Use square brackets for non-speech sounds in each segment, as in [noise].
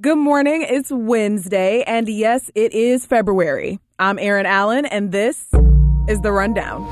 Good morning. It's Wednesday, and yes, it is February. I'm Erin Allen, and this is The Rundown.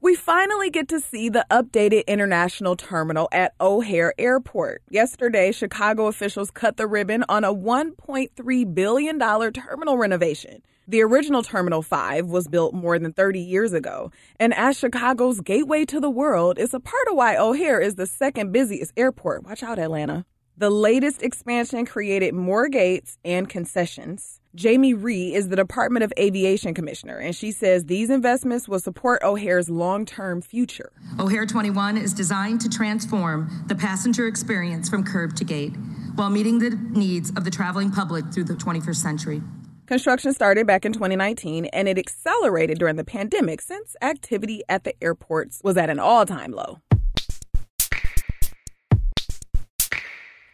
We finally get to see the updated international terminal at O'Hare Airport. Yesterday, Chicago officials cut the ribbon on a $1.3 billion terminal renovation. The original Terminal 5 was built more than 30 years ago, and as Chicago's gateway to the world, it's a part of why O'Hare is the second busiest airport. Watch out, Atlanta. The latest expansion created more gates and concessions. Jamie Rhee is the Department of Aviation Commissioner, and she says these investments will support O'Hare's long term future. O'Hare 21 is designed to transform the passenger experience from curb to gate while meeting the needs of the traveling public through the 21st century. Construction started back in 2019 and it accelerated during the pandemic since activity at the airports was at an all time low.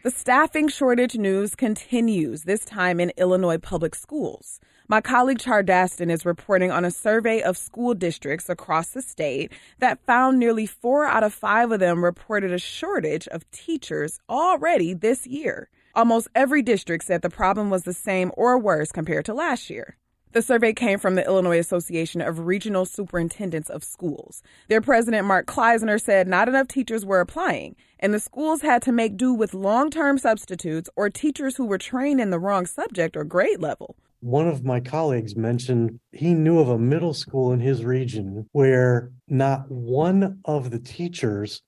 The staffing shortage news continues, this time in Illinois public schools. My colleague Char Daston is reporting on a survey of school districts across the state that found nearly four out of five of them reported a shortage of teachers already this year. Almost every district said the problem was the same or worse compared to last year. The survey came from the Illinois Association of Regional Superintendents of Schools. Their president, Mark Klaisner, said not enough teachers were applying, and the schools had to make do with long term substitutes or teachers who were trained in the wrong subject or grade level. One of my colleagues mentioned he knew of a middle school in his region where not one of the teachers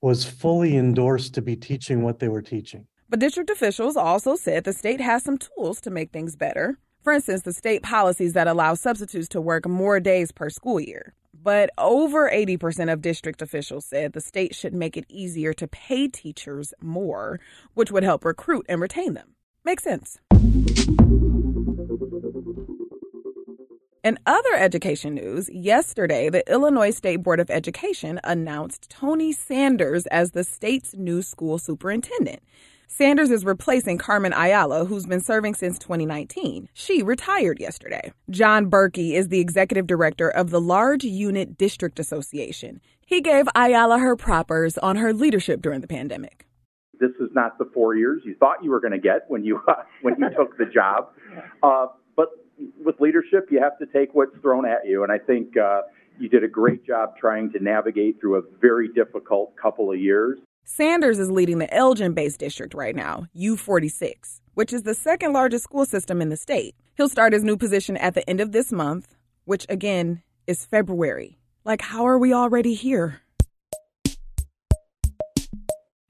was fully endorsed to be teaching what they were teaching. But district officials also said the state has some tools to make things better. For instance, the state policies that allow substitutes to work more days per school year. But over 80% of district officials said the state should make it easier to pay teachers more, which would help recruit and retain them. Makes sense. In other education news, yesterday, the Illinois State Board of Education announced Tony Sanders as the state's new school superintendent. Sanders is replacing Carmen Ayala, who's been serving since 2019. She retired yesterday. John Burkey is the executive director of the Large Unit District Association. He gave Ayala her propers on her leadership during the pandemic. This is not the four years you thought you were going to get when you uh, [laughs] when you took the job, [laughs] uh, but with leadership, you have to take what's thrown at you, and I think. Uh, you did a great job trying to navigate through a very difficult couple of years. Sanders is leading the Elgin based district right now, U46, which is the second largest school system in the state. He'll start his new position at the end of this month, which again is February. Like, how are we already here?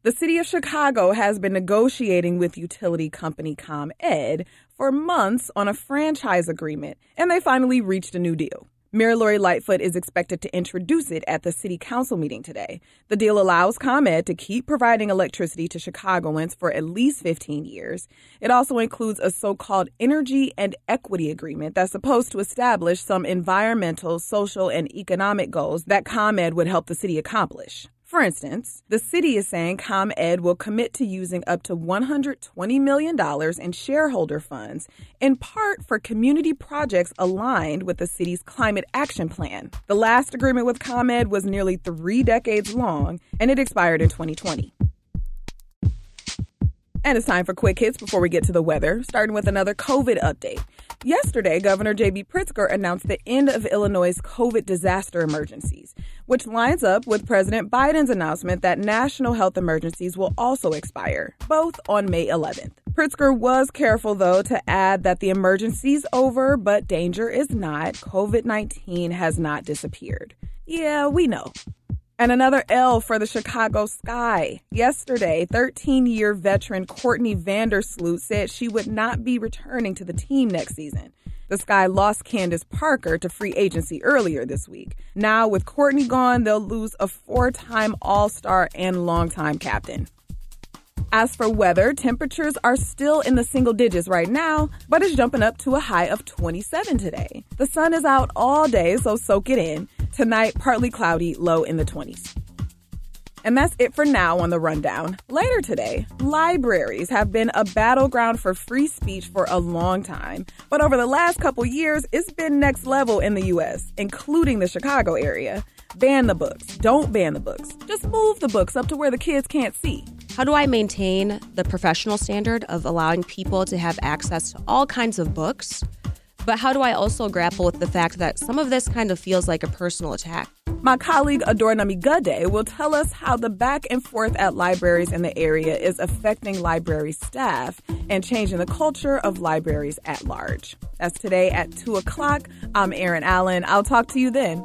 The city of Chicago has been negotiating with utility company ComEd for months on a franchise agreement, and they finally reached a new deal. Mayor Lori Lightfoot is expected to introduce it at the city council meeting today. The deal allows ComEd to keep providing electricity to Chicagoans for at least 15 years. It also includes a so-called energy and equity agreement that's supposed to establish some environmental, social, and economic goals that ComEd would help the city accomplish. For instance, the city is saying ComEd will commit to using up to $120 million in shareholder funds, in part for community projects aligned with the city's climate action plan. The last agreement with ComEd was nearly three decades long, and it expired in 2020. And it's time for quick hits before we get to the weather, starting with another COVID update. Yesterday, Governor J.B. Pritzker announced the end of Illinois' COVID disaster emergencies, which lines up with President Biden's announcement that national health emergencies will also expire, both on May 11th. Pritzker was careful, though, to add that the emergency's over, but danger is not. COVID 19 has not disappeared. Yeah, we know. And another L for the Chicago Sky. Yesterday, 13 year veteran Courtney Vandersloot said she would not be returning to the team next season. The Sky lost Candace Parker to free agency earlier this week. Now, with Courtney gone, they'll lose a four time All Star and longtime captain. As for weather, temperatures are still in the single digits right now, but it's jumping up to a high of 27 today. The sun is out all day, so soak it in. Tonight, partly cloudy, low in the 20s. And that's it for now on the rundown. Later today, libraries have been a battleground for free speech for a long time. But over the last couple years, it's been next level in the US, including the Chicago area. Ban the books. Don't ban the books. Just move the books up to where the kids can't see. How do I maintain the professional standard of allowing people to have access to all kinds of books? But how do I also grapple with the fact that some of this kind of feels like a personal attack? My colleague Adora Namigadde will tell us how the back and forth at libraries in the area is affecting library staff and changing the culture of libraries at large. That's today at 2 o'clock. I'm Erin Allen. I'll talk to you then.